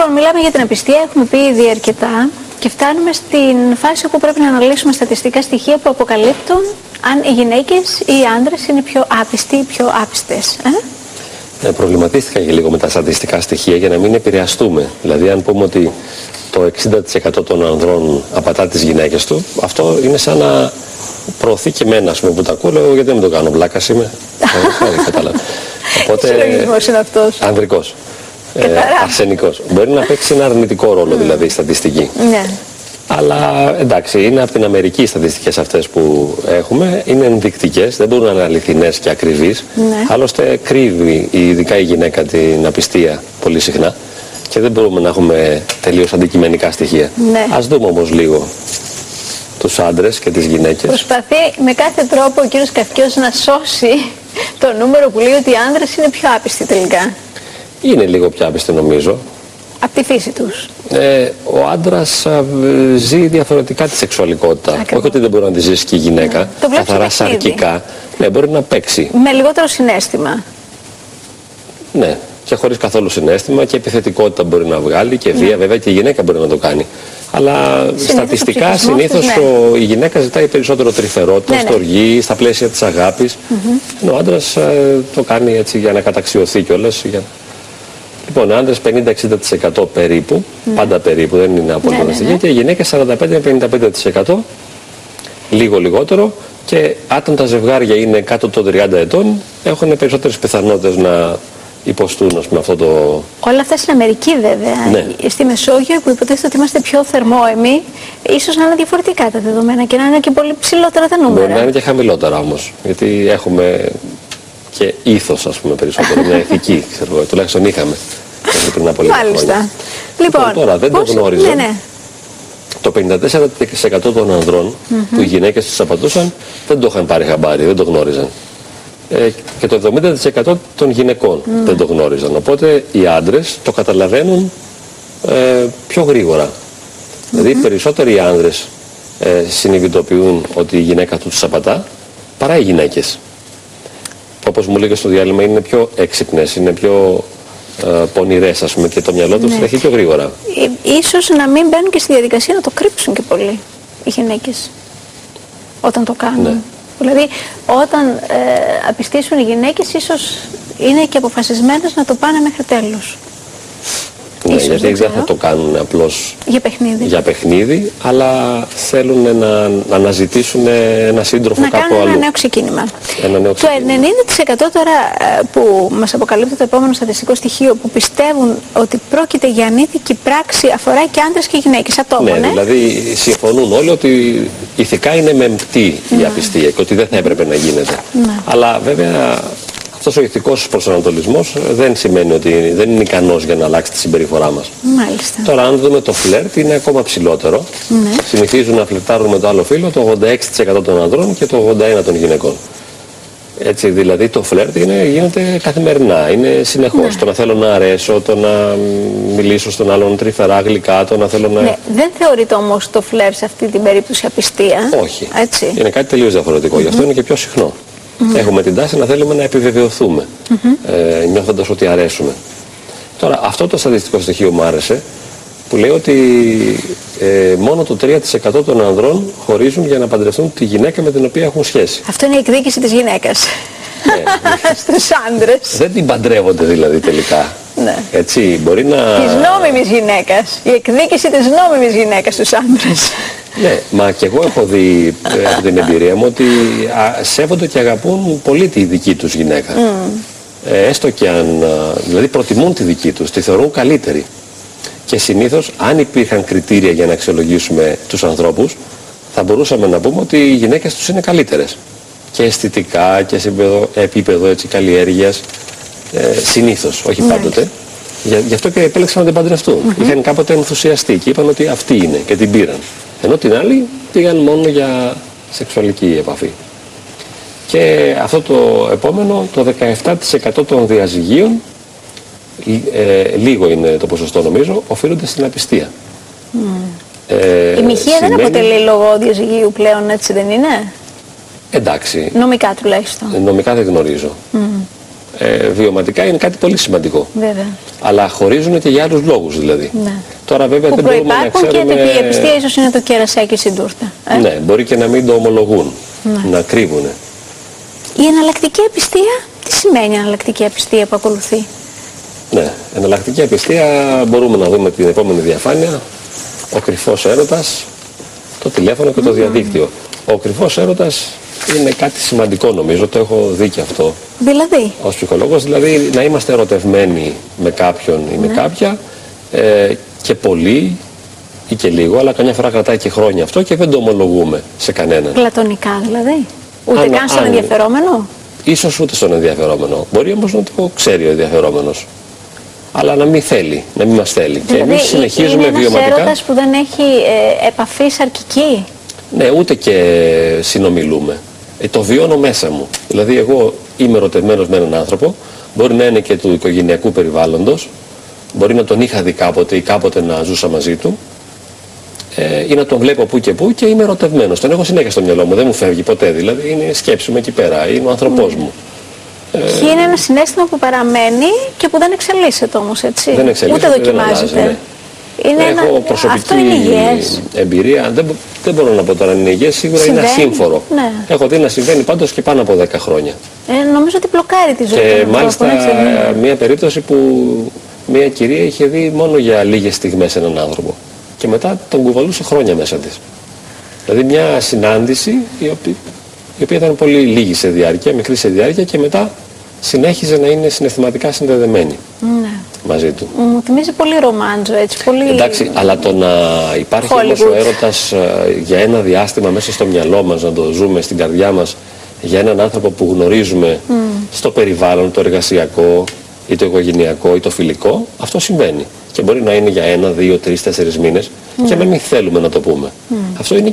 Λοιπόν, μιλάμε για την απιστία, έχουμε πει ήδη αρκετά και φτάνουμε στην φάση όπου πρέπει να αναλύσουμε στατιστικά στοιχεία που αποκαλύπτουν αν οι γυναίκες ή οι άντρες είναι πιο άπιστοι ή πιο άπιστες. Ε; Ε, προβληματίστηκα και λίγο με τα στατιστικά στοιχεία για να μην επηρεαστούμε. Δηλαδή, αν πούμε ότι το 60% των ανδρών απατά τις γυναίκες του, αυτό είναι σαν να προωθεί και εμένα, πούμε, που τα ακούω, λέω, γιατί δεν με το κάνω, βλάκας είμαι. ε, κατάλαβα. Οπότε, είναι αυτός. Ανδρικός ε, αρσενικός. Μπορεί να παίξει ένα αρνητικό ρόλο δηλαδή η στατιστική. Ναι. Αλλά εντάξει, είναι από την Αμερική οι στατιστικές αυτές που έχουμε, είναι ενδεικτικές, δεν μπορούν να είναι αληθινές και ακριβείς. Ναι. Άλλωστε κρύβει ειδικά η γυναίκα την απιστία πολύ συχνά και δεν μπορούμε να έχουμε τελείως αντικειμενικά στοιχεία. Ναι. Ας δούμε όμως λίγο τους άντρες και τις γυναίκες. Προσπαθεί με κάθε τρόπο ο κύριος Καυκιός να σώσει το νούμερο που λέει ότι οι άντρες είναι πιο άπιστοι τελικά είναι λίγο πιο άπιστη νομίζω. Από τη φύση τους. Ε, ο άντρας ζει διαφορετικά τη σεξουαλικότητα. Ακριβώς. Όχι ότι δεν μπορεί να τη ζήσει και η γυναίκα. Ναι. Το καθαρά σαρκικά. Ναι, μπορεί να παίξει. Με λιγότερο συνέστημα. Ναι, και χωρίς καθόλου συνέστημα και επιθετικότητα μπορεί να βγάλει και βία, ναι. βέβαια και η γυναίκα μπορεί να το κάνει. Αλλά συνήθως στατιστικά συνήθως ναι. η γυναίκα ζητάει περισσότερο τρυφερότητα, ναι, ναι. στοργή, στα πλαίσια της αγάπης. Mm -hmm. Ενώ ο άντρας ε, το κάνει έτσι για να καταξιωθεί κιόλας. Για... Λοιπόν, άντρες 50-60% περίπου, ναι. πάντα περίπου, δεν είναι απόλυτα ναι, ναι, ναι. και οι γυναίκες 45-55%, λίγο λιγότερο. Και όταν τα ζευγάρια είναι κάτω των 30 ετών, έχουν περισσότερες πιθανότητες να υποστούν ας πούμε, αυτό το... Όλα αυτά στην Αμερική βέβαια. Ναι. Στη Μεσόγειο που υποτίθεται ότι είμαστε πιο θερμόεμοι, ίσως να είναι διαφορετικά τα δεδομένα και να είναι και πολύ ψηλότερα τα νούμερα. Μπορεί να είναι και χαμηλότερα όμως, γιατί έχουμε και ήθος ας πούμε περισσότερο, μια ηθική, ξέρω, τουλάχιστον είχαμε πριν από λίγα Μάλιστα. Χρόνια. Λοιπόν, λοιπόν, τώρα δεν πώς... το γνώριζα. Ναι, ναι. Το 54% των ανδρών mm -hmm. που οι γυναίκες τους απαντούσαν δεν το είχαν πάρει χαμπάρι, δεν το γνώριζαν. Ε, και το 70% των γυναικών mm. δεν το γνώριζαν. Οπότε οι άντρες το καταλαβαίνουν ε, πιο γρήγορα. Mm -hmm. Δηλαδή περισσότεροι άντρες ε, συνειδητοποιούν ότι η γυναίκα τους απατά παρά οι γυναίκες. Όπως μου λέγες στο διάλειμμα είναι πιο έξυπνες, είναι πιο ε, πονηρές ας πούμε και το μυαλό τους ναι. έχει πιο γρήγορα. Ε, ίσως να μην μπαίνουν και στη διαδικασία να το κρύψουν και πολύ οι γυναίκες όταν το κάνουν. Ναι. Δηλαδή όταν ε, απιστήσουν οι γυναίκες ίσως είναι και αποφασισμένες να το πάνε μέχρι τέλους. Ναι, Ίσως, γιατί δεν θα το κάνουν απλώς για παιχνίδι. για παιχνίδι, αλλά θέλουν να, να αναζητήσουν ένα σύντροφο να κάπου κάνουν αλλού. ένα νέο ξεκίνημα. Ένα νέο ξεκίνημα. Το 90% τώρα ε, που μας αποκαλύπτει το επόμενο στατιστικό στοιχείο που πιστεύουν ότι πρόκειται για ανήθικη πράξη αφορά και άντρες και γυναίκες ατόμων. Ναι, ναι, δηλαδή συμφωνούν όλοι ότι ηθικά είναι μεμπτή η Ναι. απιστία και ότι δεν θα έπρεπε να γίνεται. Ναι. Αλλά βέβαια αυτός ο ηθικός προσανατολισμός δεν σημαίνει ότι δεν είναι ικανός για να αλλάξει τη συμπεριφορά μας. Μάλιστα. Τώρα αν δούμε το φλερτ είναι ακόμα ψηλότερο. Ναι. Συνηθίζουν να φλερτάρουν με το άλλο φύλλο το 86% των ανδρών και το 81% των γυναικών. Έτσι δηλαδή το φλερτ είναι, γίνεται καθημερινά, είναι συνεχώς. Ναι. Το να θέλω να αρέσω, το να μιλήσω στον άλλον τρυφερά γλυκά, το να θέλω να... Ναι, δεν θεωρείται όμως το φλερ σε αυτή την περίπτωση απιστία. Όχι. Έτσι. Είναι κάτι τελείως διαφορετικό. Γι' αυτό είναι και πιο συχνό. Έχουμε την τάση να θέλουμε να επιβεβαιωθούμε, ε, νιώθοντας ότι αρέσουμε. Τώρα, αυτό το στατιστικό στοιχείο μου άρεσε, που λέει ότι ε, μόνο το 3% των ανδρών χωρίζουν για να παντρευτούν τη γυναίκα με την οποία έχουν σχέση. Αυτό είναι η εκδίκηση της γυναίκας. Ναι. Στους άντρες. Δεν την παντρεύονται δηλαδή τελικά. Ναι. Έτσι, μπορεί να... Της νόμιμης γυναίκας. Η εκδίκηση της νόμιμης γυναίκας στους άντρες. Ναι, μα και εγώ έχω δει ε, από την εμπειρία μου ότι α, σέβονται και αγαπούν πολύ τη δική τους γυναίκα. Ε, έστω και αν, α, δηλαδή προτιμούν τη δική τους, τη θεωρούν καλύτερη. Και συνήθως, αν υπήρχαν κριτήρια για να αξιολογήσουμε τους ανθρώπους, θα μπορούσαμε να πούμε ότι οι γυναίκες τους είναι καλύτερες. Και αισθητικά και σε επίπεδο, επίπεδο έτσι, καλλιέργειας, ε, συνήθως, όχι Ναι. πάντοτε. Για, γι' αυτό και επέλεξαν να την παντρευτούν. Είχαν κάποτε ενθουσιαστεί και είπαν ότι αυτή είναι και την πήραν. Ενώ την άλλη πήγαν μόνο για σεξουαλική επαφή. Και αυτό το επόμενο, το 17% των διαζυγίων, ε, λίγο είναι το ποσοστό νομίζω, οφείλονται στην απιστία. Ε, Η μοιχεία δεν σημαίνει- αποτελεί λόγο διαζυγίου πλέον, έτσι δεν είναι; Εντάξει, Νομικά τουλάχιστον. νομικά δεν γνωρίζω. ε, βιωματικά είναι κάτι πολύ σημαντικό. Βέβαια. Αλλά χωρίζουν και για άλλους λόγους δηλαδή. Ναι. Τώρα βέβαια Που δεν μπορούμε να προϋπάρχουν ξέρουμε... και η επιστία ίσως είναι το κερασάκι στην τούρτα. ε. Ναι, μπορεί και να μην το ομολογούν, να κρύβουν. Η εναλλακτική επιστία, τι σημαίνει η εναλλακτική επιστία που ακολουθεί; Ναι, εναλλακτική απιστία μπορούμε να δούμε την επόμενη διαφάνεια. Ο κρυφός έρωτας, το τηλέφωνο και το διαδίκτυο. Ο κρυφός έρωτας είναι κάτι σημαντικό νομίζω, το έχω δει και αυτό Δηλαδή, ως ψυχολόγος, δηλαδή να είμαστε ερωτευμένοι με κάποιον ή με κάποια ε, και πολύ ή και λίγο, αλλά καμιά φορά κρατάει και χρόνια αυτό και δεν το ομολογούμε σε κανέναν. πλατωνικά δηλαδή. Ούτε Αν- καν στον αν- ενδιαφερόμενο; Ίσως ούτε στον ενδιαφερόμενο. Μπορεί όμως να το ξέρει ο ενδιαφερόμενος. Αλλά να μην θέλει, να μην μας θέλει. και Δηλαδή, εμείς συνεχίζουμε είναι ένας βιωματικά. έρωτας που δεν έχει ε, επαφής σαρκική. Ναι, ούτε και συνομιλούμε. Ε, το βιώνω μέσα μου. Δηλαδή, εγώ είμαι ερωτευμένος με έναν άνθρωπο, μπορεί να είναι και του οικογενειακού περιβάλλοντος, μπορεί να τον είχα δει κάποτε ή κάποτε να ζούσα μαζί του, ε, ή να τον βλέπω που και που και είμαι ερωτευμένος. Τον έχω συνέχεια στο μυαλό μου, δεν μου φεύγει ποτέ. Δηλαδή, είναι σκέψη μου εκεί πέρα, είναι ο άνθρωπός μου. Και είναι ένα συνέστημα που παραμένει και που δεν εξελίσσεται όμως, έτσι; Δεν εξελίσσεται, Ούτε δεν δοκιμάζεται. αλλάζει, Είναι ένα... Έχω προσωπική Αυτό είναι υγιές. εμπειρία. Δεν, μπο- δεν μπορώ να πω τώρα αν είναι υγιές, σίγουρα είναι Συμβαίνει, ασύμφορο. ναι. Έχω δει να συμβαίνει πάντως και πάνω από 10 χρόνια. Ε, νομίζω ότι μπλοκάρει τη ζωή Και των ανθρώπων, μάλιστα έτσι δεν είναι; μια περίπτωση που μια κυρία είχε δει μόνο για λίγες στιγμές έναν άνθρωπο και μετά τον κουβαλούσε χρόνια μέσα της. Δηλαδή μια συνάντηση η οποία, η οποία ήταν πολύ λίγη σε διάρκεια, μικρή σε διάρκεια και μετά συνέχιζε να είναι συναισθηματικά συνδεδεμένη Ναι. μαζί του. Μου θυμίζει πολύ ρομάντζο, έτσι, πολύ... Εντάξει, αλλά το να υπάρχει όμως ο Hollywood. έρωτας ε, για ένα διάστημα μέσα στο μυαλό μας, να το ζούμε στην καρδιά μας, για έναν άνθρωπο που γνωρίζουμε στο περιβάλλον, το εργασιακό ή το οικογενειακό ή το φιλικό, αυτό συμβαίνει. Και μπορεί να είναι για ένα, δύο, τρεις, τέσσερις μήνες και να μην θέλουμε να το πούμε. Αυτό είναι